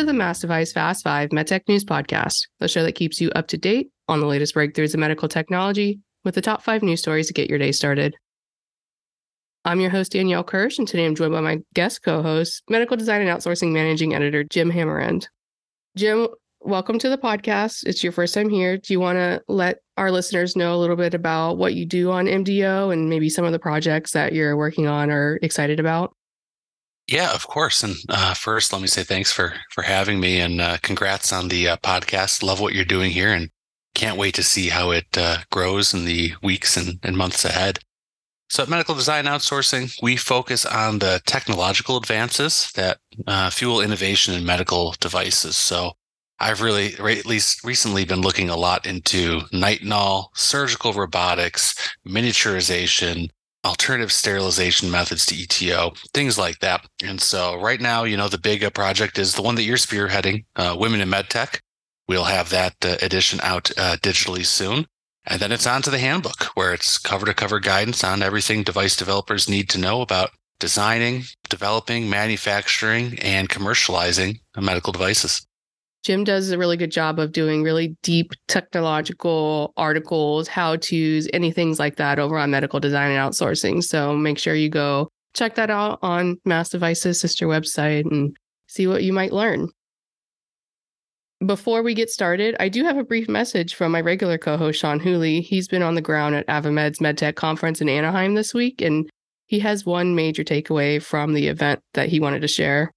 to the Mass Device Fast 5 MedTech News Podcast, the show that keeps you up to date on the latest breakthroughs in medical technology with the top five news stories to get your day started. I'm your host, Danielle Kirsh, and today I'm joined by my guest co host, Medical Design and Outsourcing Managing Editor, Jim Hammerand. Jim, welcome to the podcast. It's your first time here. Do you want to let our listeners know a little bit about what you do on MDO and maybe some of the projects that you're working on or excited about? Yeah, of course. And uh, first, let me say thanks for for having me and uh, congrats on the uh, podcast. Love what you're doing here, and can't wait to see how it uh, grows in the weeks and, and months ahead. So, at Medical Design Outsourcing, we focus on the technological advances that uh, fuel innovation in medical devices. So, I've really, at least recently, been looking a lot into nitinol, surgical robotics, miniaturization, alternative sterilization methods to ETO, things like that. And so right now, you know, the big uh, project is the one that you're spearheading, uh, Women in MedTech. We'll have that uh, edition out uh, digitally soon. And then it's on to the handbook where it's cover to cover guidance on everything device developers need to know about designing, developing, manufacturing, and commercializing medical devices. Jim does a really good job of doing really deep technological articles, how to's, any things like that over on medical design and outsourcing. So make sure you go check that out on Mass Devices sister website and see what you might learn. Before we get started, I do have a brief message from my regular co host, Sean Whooley. He's been on the ground at AdvaMed's MedTech conference in Anaheim this week, and he has one major takeaway from the event that he wanted to share.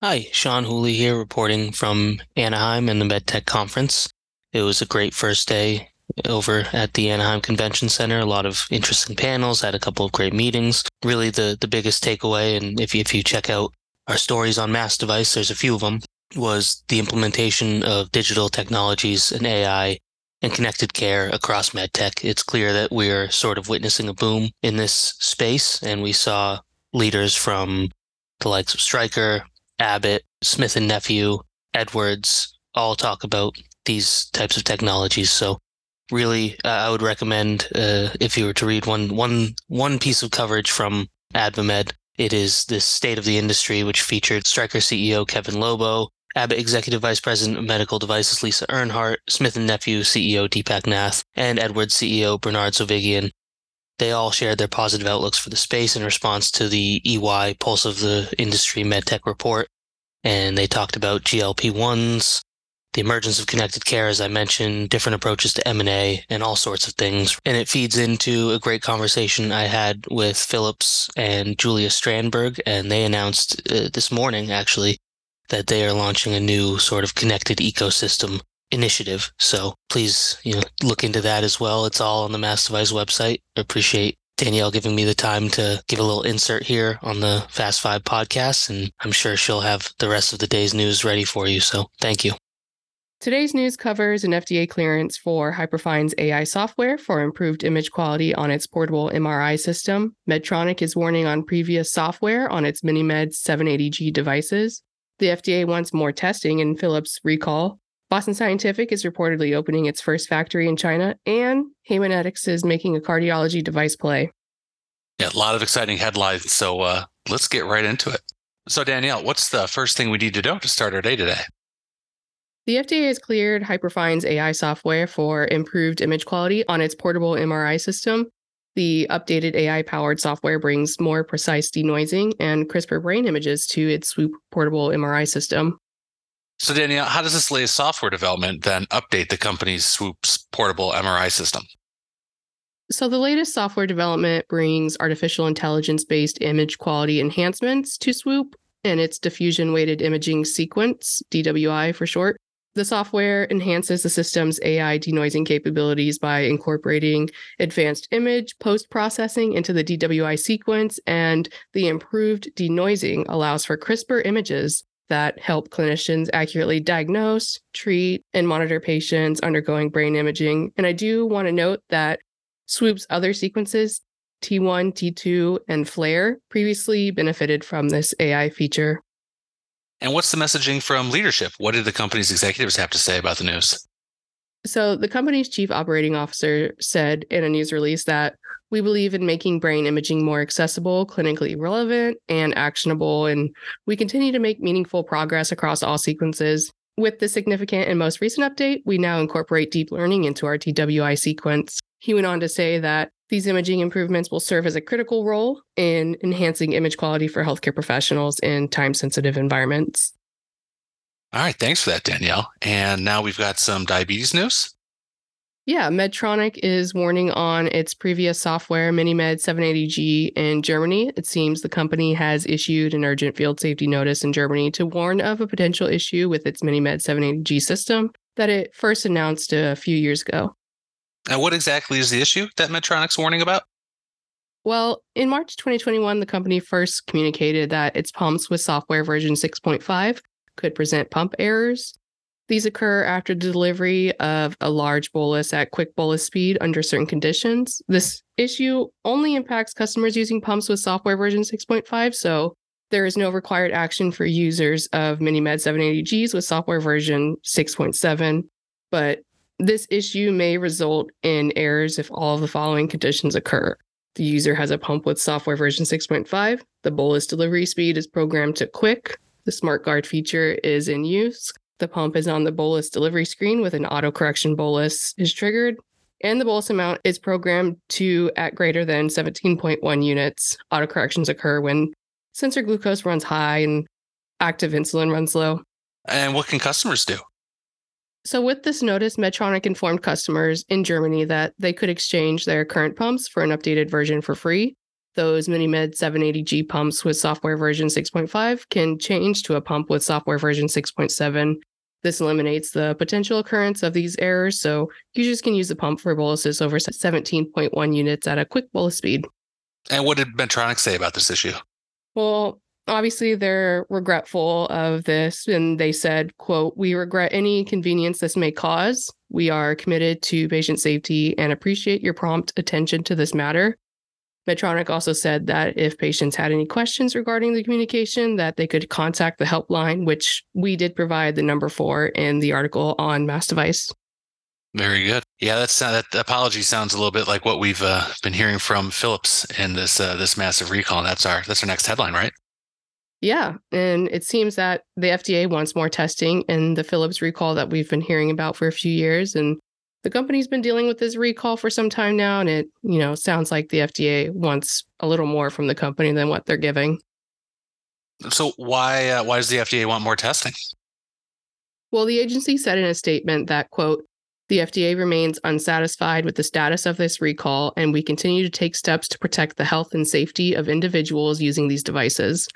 Hi, Sean Whooley here reporting from Anaheim and the MedTech conference. It was a great first day over at the Anaheim Convention Center. A lot of interesting panels, had a couple of great meetings. Really the, the biggest takeaway, and if you, if you check out our stories on Mass Device, there's a few of them, was the implementation of digital technologies and AI and connected care across medtech. It's clear that we're sort of witnessing a boom in this space, and we saw leaders from the likes of Stryker, Abbott, Smith and Nephew, Edwards all talk about these types of technologies. So really, uh, I would recommend uh, if you were to read one one one piece of coverage from AdvaMed, it is this state of the industry, which featured Stryker CEO Kevin Lobo, Abbott Executive Vice President of Medical Devices Lisa Earnhardt, Smith and Nephew CEO Deepak Nath, and Edwards CEO Bernard Zovighian they all shared their positive outlooks for the space in response to the EY Pulse of the Industry MedTech report. And they talked about GLP-1s, the emergence of connected care, as I mentioned, different approaches to M&A and all sorts of things. And it feeds into a great conversation I had with Philips and Julia Strandberg. And they announced uh, this morning, actually, that they are launching a new sort of connected ecosystem initiative. So please, you know, look into that as well. It's all on the Mass Device website. I appreciate Danielle giving me the time to give a little insert here on the Fast Five podcast, and I'm sure she'll have the rest of the day's news ready for you. So thank you. Today's news covers an FDA clearance for Hyperfine's AI software for improved image quality on its portable MRI system. Medtronic is warning on previous software on its MiniMed 780G devices. The FDA wants more testing in Philips recall. Boston Scientific is reportedly opening its first factory in China, and Haemonetics is making a cardiology device play. Yeah, a lot of exciting headlines. So uh, let's get right into it. So, Danielle, what's the first thing we need to do to start our day today? The FDA has cleared Hyperfine's AI software for improved image quality on its portable MRI system. The updated AI powered software brings more precise denoising and crisper brain images to its Swoop portable MRI system. So, Danielle, how does this latest software development then update the company's Swoop's portable MRI system? So, the latest software development brings artificial intelligence based image quality enhancements to Swoop and its diffusion weighted imaging sequence, DWI for short. The software enhances the system's AI denoising capabilities by incorporating advanced image post processing into the DWI sequence, and the improved denoising allows for crisper images that help clinicians accurately diagnose, treat, and monitor patients undergoing brain imaging. And I do want to note that Swoop's other sequences, T1, T2, and FLAIR, previously benefited from this AI feature. And what's the messaging from leadership? What did the company's executives have to say about the news? So, the company's chief operating officer said in a news release that we believe in making brain imaging more accessible, clinically relevant, and actionable, and we continue to make meaningful progress across all sequences. With the significant and most recent update, we now incorporate deep learning into our DWI sequence. He went on to say that these imaging improvements will serve as a critical role in enhancing image quality for healthcare professionals in time sensitive environments. All right, thanks for that, Danielle. And now we've got some diabetes news. Yeah, Medtronic is warning on its previous software, MiniMed 780G in Germany. It seems the company has issued an urgent field safety notice in Germany to warn of a potential issue with its MiniMed 780G system that it first announced a few years ago. Now, what exactly is the issue that Medtronic's warning about? Well, in March 2021, the company first communicated that its pumps with software version 6.5 could present pump errors. These occur after delivery of a large bolus at quick bolus speed under certain conditions. This issue only impacts customers using pumps with software version 6.5, so there is no required action for users of MiniMed 780Gs with software version 6.7, but this issue may result in errors if all of the following conditions occur. The user has a pump with software version 6.5, the bolus delivery speed is programmed to quick, the smart guard feature is in use, the pump is on the bolus delivery screen with an auto correction bolus is triggered, and the bolus amount is programmed to at greater than 17.1 units. Auto corrections occur when sensor glucose runs high and active insulin runs low. And what can customers do? So, with this notice, Medtronic informed customers in Germany that they could exchange their current pumps for an updated version for free. Those MiniMed 780G pumps with software version 6.5 can change to a pump with software version 6.7 this eliminates the potential occurrence of these errors, so users can use the pump for boluses over 17.1 units at a quick bolus speed. And what did Medtronic say about this issue? Well, obviously they're regretful of this and they said, quote, "We regret any inconvenience this may cause. We are committed to patient safety and appreciate your prompt attention to this matter. Medtronic also said that if patients had any questions regarding the communication, that they could contact the helpline, which we did provide the number for in the article on Mass Device. Very good. Yeah, that's uh, that apology sounds a little bit like what we've uh, been hearing from Philips in this uh, this massive recall. That's our that's our next headline, right? Yeah, and it seems that the FDA wants more testing in the Philips recall that we've been hearing about for a few years, and the company's been dealing with this recall for some time now, and it, you know, sounds like the FDA wants a little more from the company than what they're giving. So why uh, why does the FDA want more testing? Well, the agency said in a statement that quote the FDA remains unsatisfied with the status of this recall, and we continue to take steps to protect the health and safety of individuals using these devices.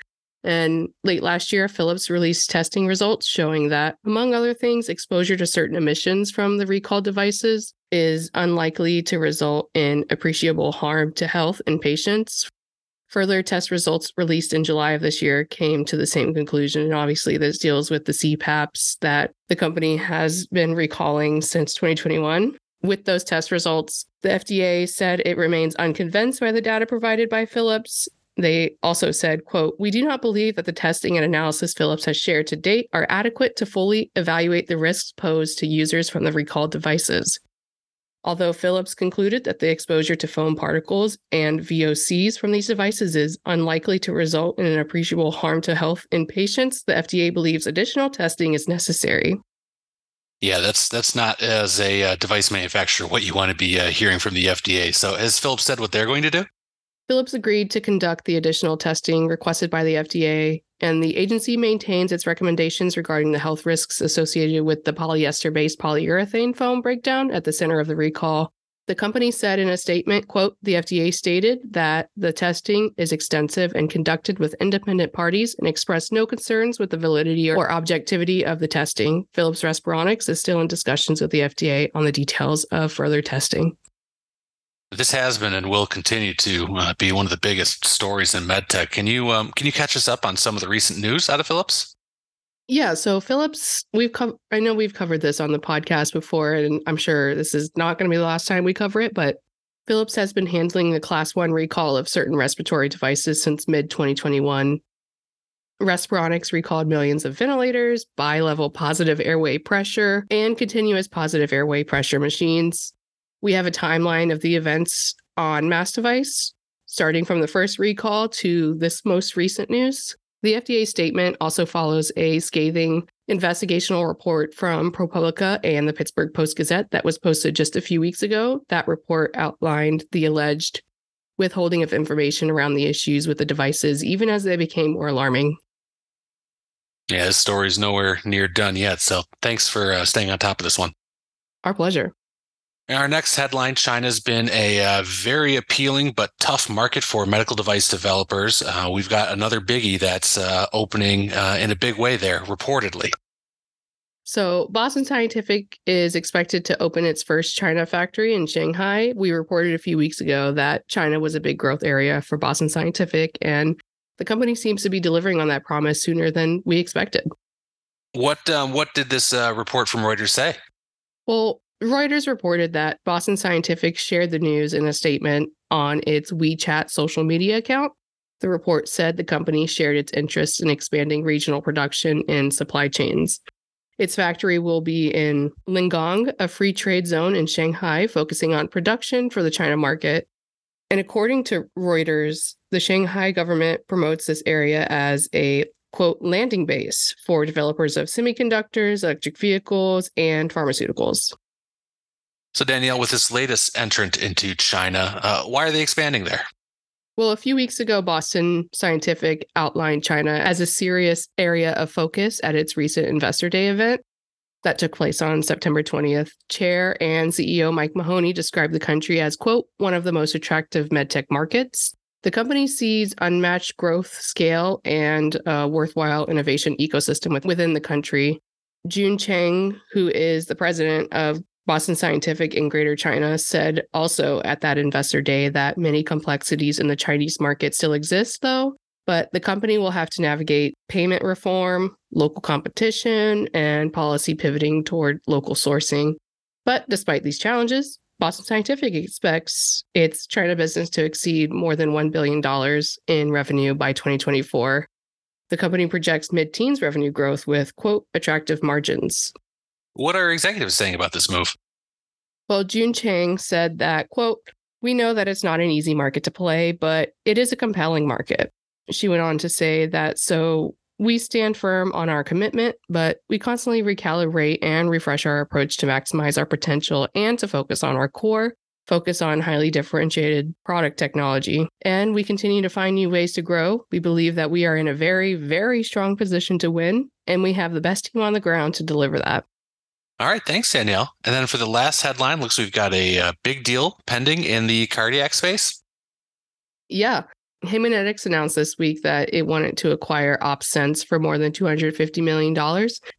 And late last year, Philips released testing results showing that, among other things, exposure to certain emissions from the recalled devices is unlikely to result in appreciable harm to health in patients. Further test results released in July of this year came to the same conclusion. And obviously, this deals with the CPAPs that the company has been recalling since 2021. With those test results, the FDA said it remains unconvinced by the data provided by Philips they also said, quote, we do not believe that the testing and analysis Philips has shared to date are adequate to fully evaluate the risks posed to users from the recalled devices. Although Philips concluded that the exposure to foam particles and VOCs from these devices is unlikely to result in an appreciable harm to health in patients, the FDA believes additional testing is necessary. Yeah, that's that's not as a uh, device manufacturer what you want to be uh, hearing from the FDA. So, has Philips said what they're going to do? Philips agreed to conduct the additional testing requested by the FDA, and the agency maintains its recommendations regarding the health risks associated with the polyester based polyurethane foam breakdown at the center of the recall. The company said in a statement, quote, the FDA stated that the testing is extensive and conducted with independent parties and expressed no concerns with the validity or objectivity of the testing. Philips Respironics is still in discussions with the FDA on the details of further testing. This has been and will continue to uh, be one of the biggest stories in medtech. Can you um, can you catch us up on some of the recent news out of Philips? Yeah, so Philips, we've co- I know we've covered this on the podcast before, and I'm sure this is not going to be the last time we cover it. But Philips has been handling the Class One recall of certain respiratory devices since mid 2021. Respironics recalled millions of ventilators, bi level positive airway pressure, and continuous positive airway pressure machines. We have a timeline of the events on Mass Device, starting from the first recall to this most recent news. The FDA statement also follows a scathing investigational report from ProPublica and the Pittsburgh Post Gazette that was posted just a few weeks ago. That report outlined the alleged withholding of information around the issues with the devices, even as they became more alarming. Yeah, this story's nowhere near done yet. So thanks for uh, staying on top of this one. Our pleasure. In our next headline, China's been a uh, very appealing but tough market for medical device developers. Uh, we've got another biggie that's uh, opening uh, in a big way there, reportedly. So, Boston Scientific is expected to open its first China factory in Shanghai. We reported a few weeks ago that China was a big growth area for Boston Scientific, and the company seems to be delivering on that promise sooner than we expected. What um, what did this uh, report from Reuters say? Well, Reuters reported that Boston Scientific shared the news in a statement on its WeChat social media account. The report said the company shared its interest in expanding regional production and supply chains. Its factory will be in Lingang, a free trade zone in Shanghai, focusing on production for the China market. And according to Reuters, the Shanghai government promotes this area as a quote landing base for developers of semiconductors, electric vehicles, and pharmaceuticals. So, Danielle, with this latest entrant into China, uh, why are they expanding there? Well, a few weeks ago, Boston Scientific outlined China as a serious area of focus at its recent Investor Day event that took place on September 20th. Chair and CEO Mike Mahoney described the country as, quote, one of the most attractive medtech markets. The company sees unmatched growth scale and a worthwhile innovation ecosystem within the country. Jun Chang, who is the president of Boston Scientific in Greater China said also at that investor day that many complexities in the Chinese market still exist, though, but the company will have to navigate payment reform, local competition, and policy pivoting toward local sourcing. But despite these challenges, Boston Scientific expects its China business to exceed more than $1 billion in revenue by 2024. The company projects mid teens revenue growth with, quote, attractive margins. What are executives saying about this move? Well, Jun Chang said that, quote, we know that it's not an easy market to play, but it is a compelling market. She went on to say that so we stand firm on our commitment, but we constantly recalibrate and refresh our approach to maximize our potential and to focus on our core, focus on highly differentiated product technology. And we continue to find new ways to grow. We believe that we are in a very, very strong position to win, and we have the best team on the ground to deliver that. All right, thanks, Danielle. And then for the last headline, looks we've got a, a uh, big deal pending in the cardiac space. Yeah. Haemonetics announced this week that it wanted to acquire OpSens for more than $250 million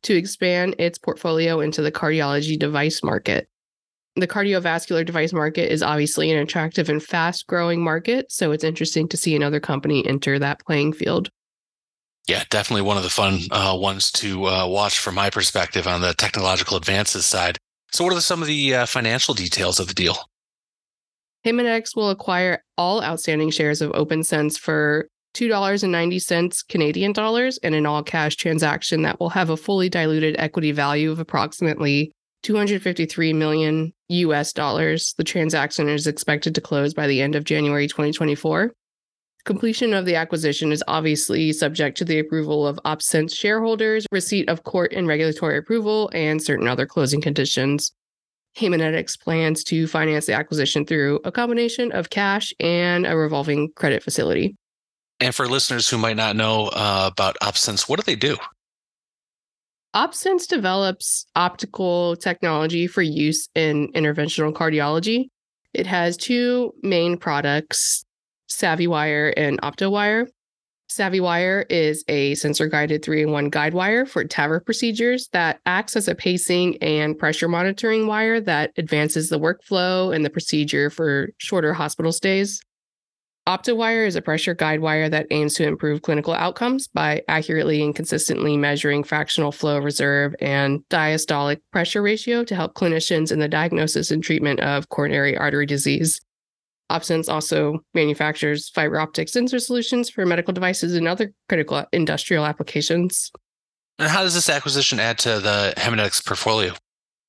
to expand its portfolio into the cardiology device market. The cardiovascular device market is obviously an attractive and fast growing market, so it's interesting to see another company enter that playing field. Yeah, definitely one of the fun uh, ones to uh, watch from my perspective on the technological advances side. So, what are some of the uh, financial details of the deal? Haemonetics will acquire all outstanding shares of OpSens for $2.90 Canadian dollars in an all cash transaction that will have a fully diluted equity value of approximately 253 million US dollars. The transaction is expected to close by the end of January 2024. Completion of the acquisition is obviously subject to the approval of OpSens shareholders, receipt of court and regulatory approval, and certain other closing conditions. Haemonetics plans to finance the acquisition through a combination of cash and a revolving credit facility. And for listeners who might not know uh, about OpSens, what do they do? OpSens develops optical technology for use in interventional cardiology. It has two main products SavvyWire and OptoWire. SavvyWire is a sensor guided 3 in 1 guide wire for TAVR procedures that acts as a pacing and pressure monitoring wire that advances the workflow and the procedure for shorter hospital stays. OptoWire is a pressure guide wire that aims to improve clinical outcomes by accurately and consistently measuring fractional flow reserve and diastolic pressure ratio to help clinicians in the diagnosis and treatment of coronary artery disease. OpSens also manufactures fiber optic sensor solutions for medical devices and other critical industrial applications. And how does this acquisition add to the Haemonetics portfolio?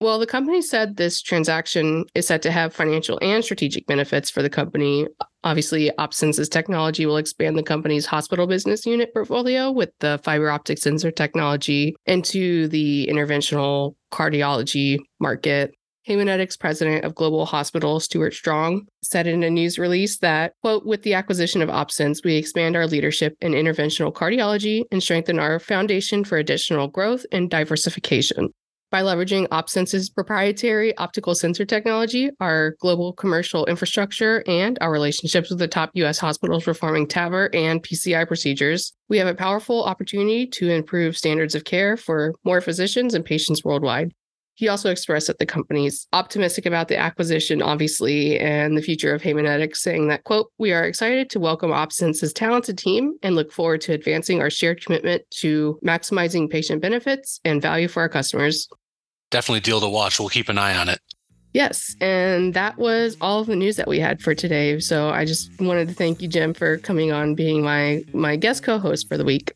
Well, the company said this transaction is set to have financial and strategic benefits for the company. Obviously, OpSens's technology will expand the company's hospital business unit portfolio with the fiber optic sensor technology into the interventional cardiology market. Haemonetics president of Global Hospital, Stuart Strong, said in a news release that, quote, with the acquisition of OpSens, we expand our leadership in interventional cardiology and strengthen our foundation for additional growth and diversification. By leveraging OpSens's proprietary optical sensor technology, our global commercial infrastructure, and our relationships with the top U.S. hospitals performing TAVR and PCI procedures, we have a powerful opportunity to improve standards of care for more physicians and patients worldwide. He also expressed that the company's optimistic about the acquisition, obviously, and the future of Haemonetics, saying that, quote, we are excited to welcome OpSens's talented team and look forward to advancing our shared commitment to maximizing patient benefits and value for our customers. Definitely deal to watch. We'll keep an eye on it. Yes, and that was all of the news that we had for today. So I just wanted to thank you, Jim, for coming on, being my my guest co-host for the week.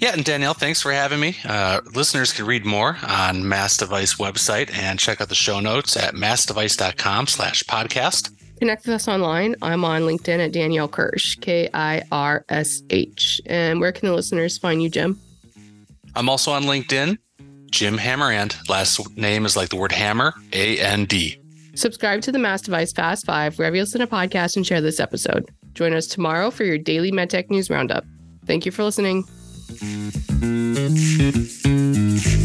Yeah, and Danielle, thanks for having me. Uh, listeners can read more on Mass Device website and check out the show notes at massdevice.com slash podcast. Connect with us online. I'm on LinkedIn at Danielle Kirsh, K I R S H. And where can the listeners find you, Jim? I'm also on LinkedIn, Jim Hammerand. Last name is like the word hammer, A N D. Subscribe to the Mass Device Fast Five wherever you listen to podcasts and share this episode. Join us tomorrow for your daily MedTech News Roundup. Thank you for listening. Thank you.